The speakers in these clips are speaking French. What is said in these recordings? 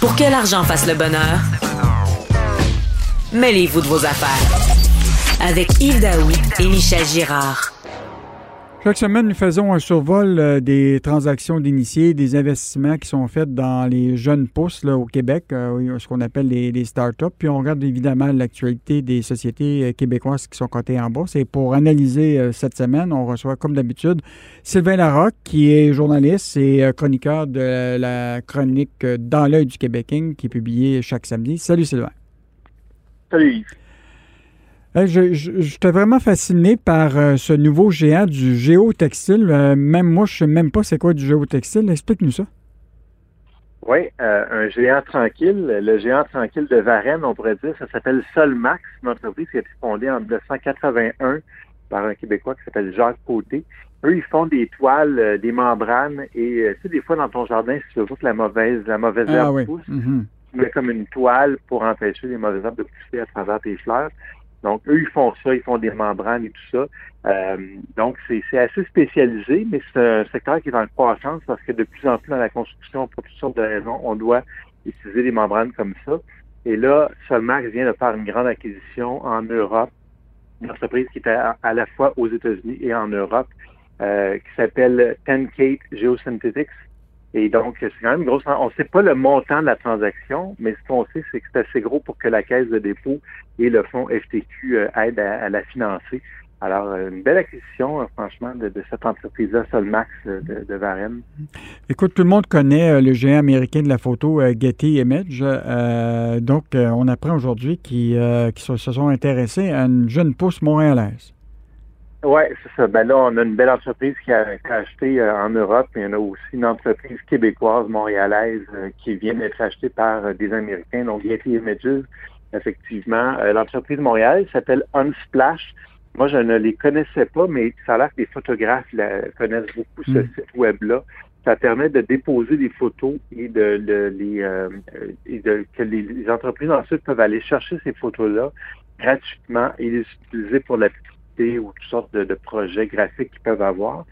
Pour que l'argent fasse le bonheur, mêlez-vous de vos affaires. Avec Yves Daoui et Michel Girard. Chaque semaine, nous faisons un survol euh, des transactions d'initiés, des investissements qui sont faits dans les jeunes pousses au Québec, euh, ce qu'on appelle les, les startups. Puis on regarde évidemment l'actualité des sociétés euh, québécoises qui sont cotées en bourse. Et pour analyser cette semaine, on reçoit comme d'habitude Sylvain Larocque, qui est journaliste et chroniqueur de la chronique Dans l'œil du Québécois, qui est publiée chaque samedi. Salut Sylvain. Salut Je, j'étais vraiment fasciné par euh, ce nouveau géant du géotextile. Euh, même moi, je ne sais même pas c'est quoi du géotextile. Explique-nous ça. Oui, euh, un géant tranquille. Le géant tranquille de Varennes, on pourrait dire, ça s'appelle Solmax, une entreprise qui a été fondée en 1981 par un Québécois qui s'appelle Jacques Côté. Eux, ils font des toiles, des membranes, et tu sais, des fois dans ton jardin, si tu veux que la mauvaise, la mauvaise ah herbe pousse, mm-hmm. tu mets comme une toile pour empêcher les mauvaises herbes de pousser à travers tes fleurs. Donc, eux, ils font ça, ils font des membranes et tout ça. Euh, donc, c'est assez spécialisé, mais c'est un secteur qui est en croissance parce que de plus en plus dans la construction, pour toutes sortes de raisons, on doit utiliser des membranes comme ça. Et là, Solmax vient de faire une grande acquisition en Europe, une entreprise qui était à, la fois aux États-Unis et en Europe, euh, qui s'appelle Tenkate Geosynthetics. Et donc, c'est quand même grosse. On ne sait pas le montant de la transaction, mais ce qu'on sait, c'est que c'est assez gros pour que la Caisse de dépôt et le fonds FTQ euh, aident à, la financer. Alors, euh, une belle acquisition, euh, franchement, de, cette entreprise-là, Solmax de, de, Varennes. Écoute, tout le monde connaît le géant américain de la photo Getty Image. donc, on apprend aujourd'hui qu'ils se sont intéressés à une jeune pousse montréalaise. Oui, c'est ça. Ben là, on a une belle entreprise qui a, acheté euh, en Europe, mais on a aussi une entreprise québécoise, montréalaise, euh, qui vient d'être achetée par euh, des Américains, donc Getty Images. Effectivement, l'entreprise Montréal s'appelle Unsplash. Moi, je ne les connaissais pas, mais ça a l'air que les photographes connaissent beaucoup ce mm. site web-là. Ça permet de déposer des photos et de, les et de, que les, entreprises ensuite peuvent aller chercher ces photos-là gratuitement et les utiliser pour la ou toutes sortes de, projets graphiques qu'ils peuvent avoir.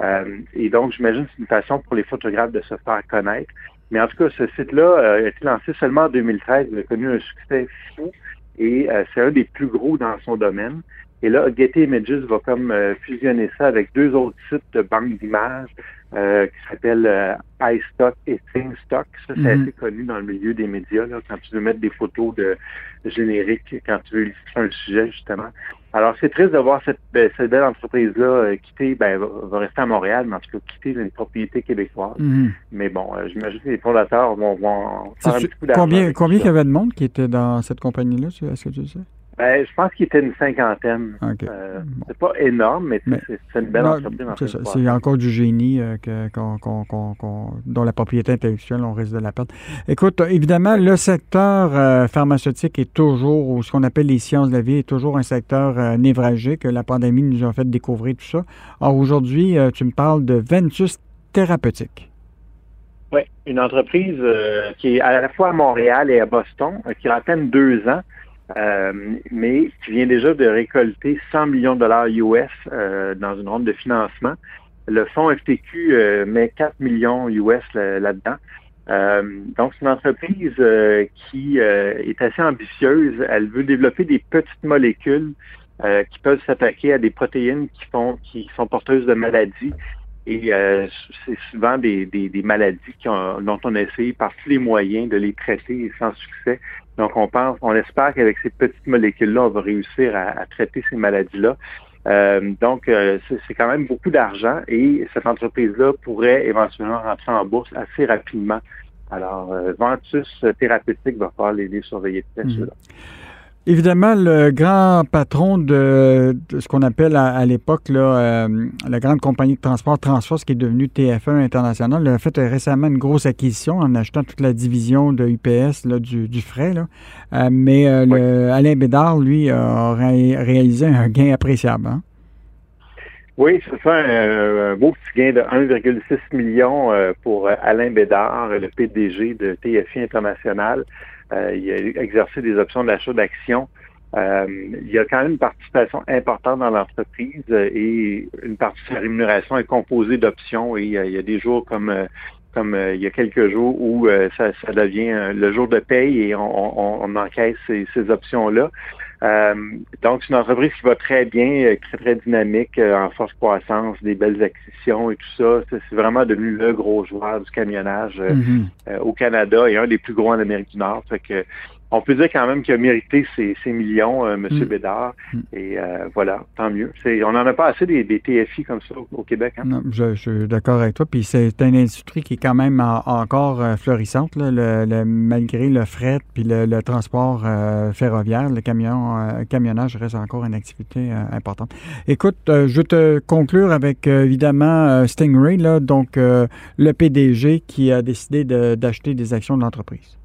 Euh, et donc, j'imagine que c'est une façon pour les photographes de se faire connaître. Mais en tout cas, ce site-là euh, a été lancé seulement en 2013. Il a connu un succès fou et euh, c'est un des plus gros dans son domaine. Et là, Getty Images va comme fusionner ça avec deux autres sites de banque d'images qui s'appellent iStock et ThingStock. Ça, c'est mm-hmm. assez connu dans le milieu des médias, là, quand tu veux mettre des photos de, génériques, quand tu veux illustrer un sujet, justement. Alors, c'est triste de voir cette, ben, belle entreprise-là euh, quitter, ben, va, rester à Montréal, mais en tout cas quitter une propriété québécoise. Mhm. Mais bon, euh, j'imagine que les fondateurs vont, vont faire un petit coup Combien, combien il y avait de monde qui était dans cette compagnie-là, est-ce que tu sais? Ben, je pense qu'il était une cinquantaine. Euh, c'est pas énorme, mais, c'est une belle entreprise. C'est C'est encore du génie euh, dont la propriété intellectuelle, on risque de la perdre. Écoute, évidemment, le secteur euh, pharmaceutique est toujours, ou ce qu'on appelle les sciences de la vie, est toujours un secteur névralgique. La pandémie nous a fait découvrir tout ça. Or, aujourd'hui, tu me parles de Ventus Thérapeutique. Oui, une entreprise qui est à la fois à Montréal et à Boston, qui a à peine deux ans. Euh, mais qui vient déjà de récolter 100 millions de dollars US euh, dans une ronde de financement. Le fonds FTQ euh, met 4 millions US là-dedans. donc, c'est une entreprise qui est assez ambitieuse. Elle veut développer des petites molécules qui peuvent s'attaquer à des protéines qui font qui sont porteuses de maladies. Et c'est souvent des, maladies dont on a essayé par tous les moyens de les traiter sans succès. Donc, on pense, on espère qu'avec ces petites molécules-là, on va réussir à, traiter ces maladies-là. Euh, donc, euh, c'est quand même beaucoup d'argent et cette entreprise-là pourrait éventuellement rentrer en bourse assez rapidement. Alors, euh, Ventus Thérapeutique va falloir les, surveiller de près, mmh. Évidemment, le grand patron de, ce qu'on appelle à, l'époque euh, la grande compagnie de transport Transforce, qui est devenue TF1 International, a fait récemment une grosse acquisition en achetant toute la division de UPS là, du, du, frais. Là. Euh, mais euh, le, Alain Bédard, lui, a réalisé un gain appréciable. Hein? Oui, c'est ça, un, beau petit gain de 1,6 million pour Alain Bédard, le PDG de TFI International. Euh, il a exercé des options d'achat d'actions. Euh, il y a quand même une participation importante dans l'entreprise euh, et une partie de sa rémunération est composée d'options et il y a des jours comme comme il y a quelques jours où ça, devient le jour de paye et on, encaisse ces, options-là. Donc, c'est une entreprise qui va très bien, très, très dynamique, en forte croissance, des belles acquisitions et tout ça. C'est vraiment devenu le gros joueur du camionnage mm-hmm. au Canada et un des plus gros en Amérique du Nord. Fait que on peut dire quand même qu'il a mérité ses, millions, euh, M. Mm. Bédard. Mm. Et euh, voilà, tant mieux. on n'en a pas assez des, TFI comme ça au, Québec. Hein. Non, je, suis d'accord avec toi. Puis c'est une industrie qui est quand même encore euh, florissante, malgré le fret puis le, transport ferroviaire. Le camion, camionnage reste encore une activité importante. Écoute, je vais te conclure avec évidemment Stingray, là, donc le PDG qui a décidé d'acheter des actions de l'entreprise.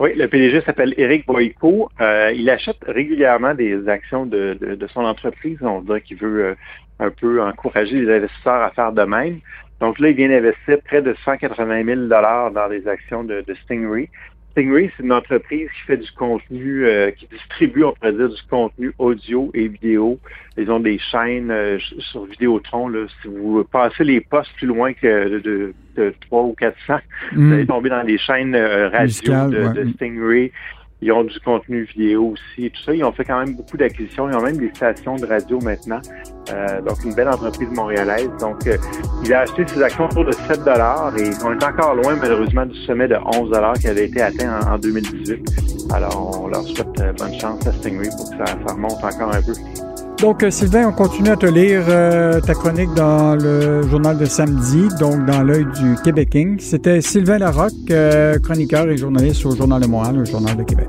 Oui, le PDG s'appelle Éric Boyko. Euh, il achète régulièrement des actions de, son entreprise. On dirait qu'il veut euh, un peu encourager les investisseurs à faire de même. Donc là, il vient d'investir près de 180 000 dans les actions de, de Stingray. Stingray, c'est une entreprise qui fait du contenu, euh, qui distribue, on pourrait dire, du contenu audio et vidéo. Ils ont des chaînes euh, sur Vidéotron. Là. Si vous passez les postes plus loin que de, de, 3 ou 400, vous mm. allez tomber dans des chaînes euh, radio de, Stingray. Ils ont du contenu vidéo aussi tout ça. Ils ont fait quand même beaucoup d'acquisitions. Ils ont même des stations de radio maintenant. Euh, donc, une belle entreprise montréalaise. Donc, euh, il a acheté ses actions autour de 7 et on est encore loin, malheureusement, du sommet de 11 qui avait été atteint en, 2018. Alors, on leur souhaite euh, bonne chance à Stingray pour que ça, remonte encore un peu. Donc, Sylvain, on continue à te lire ta chronique dans le journal de samedi, donc dans l'œil du Québec C'était Sylvain Larocque, chroniqueur et journaliste au Journal de Montréal, le Journal de Québec.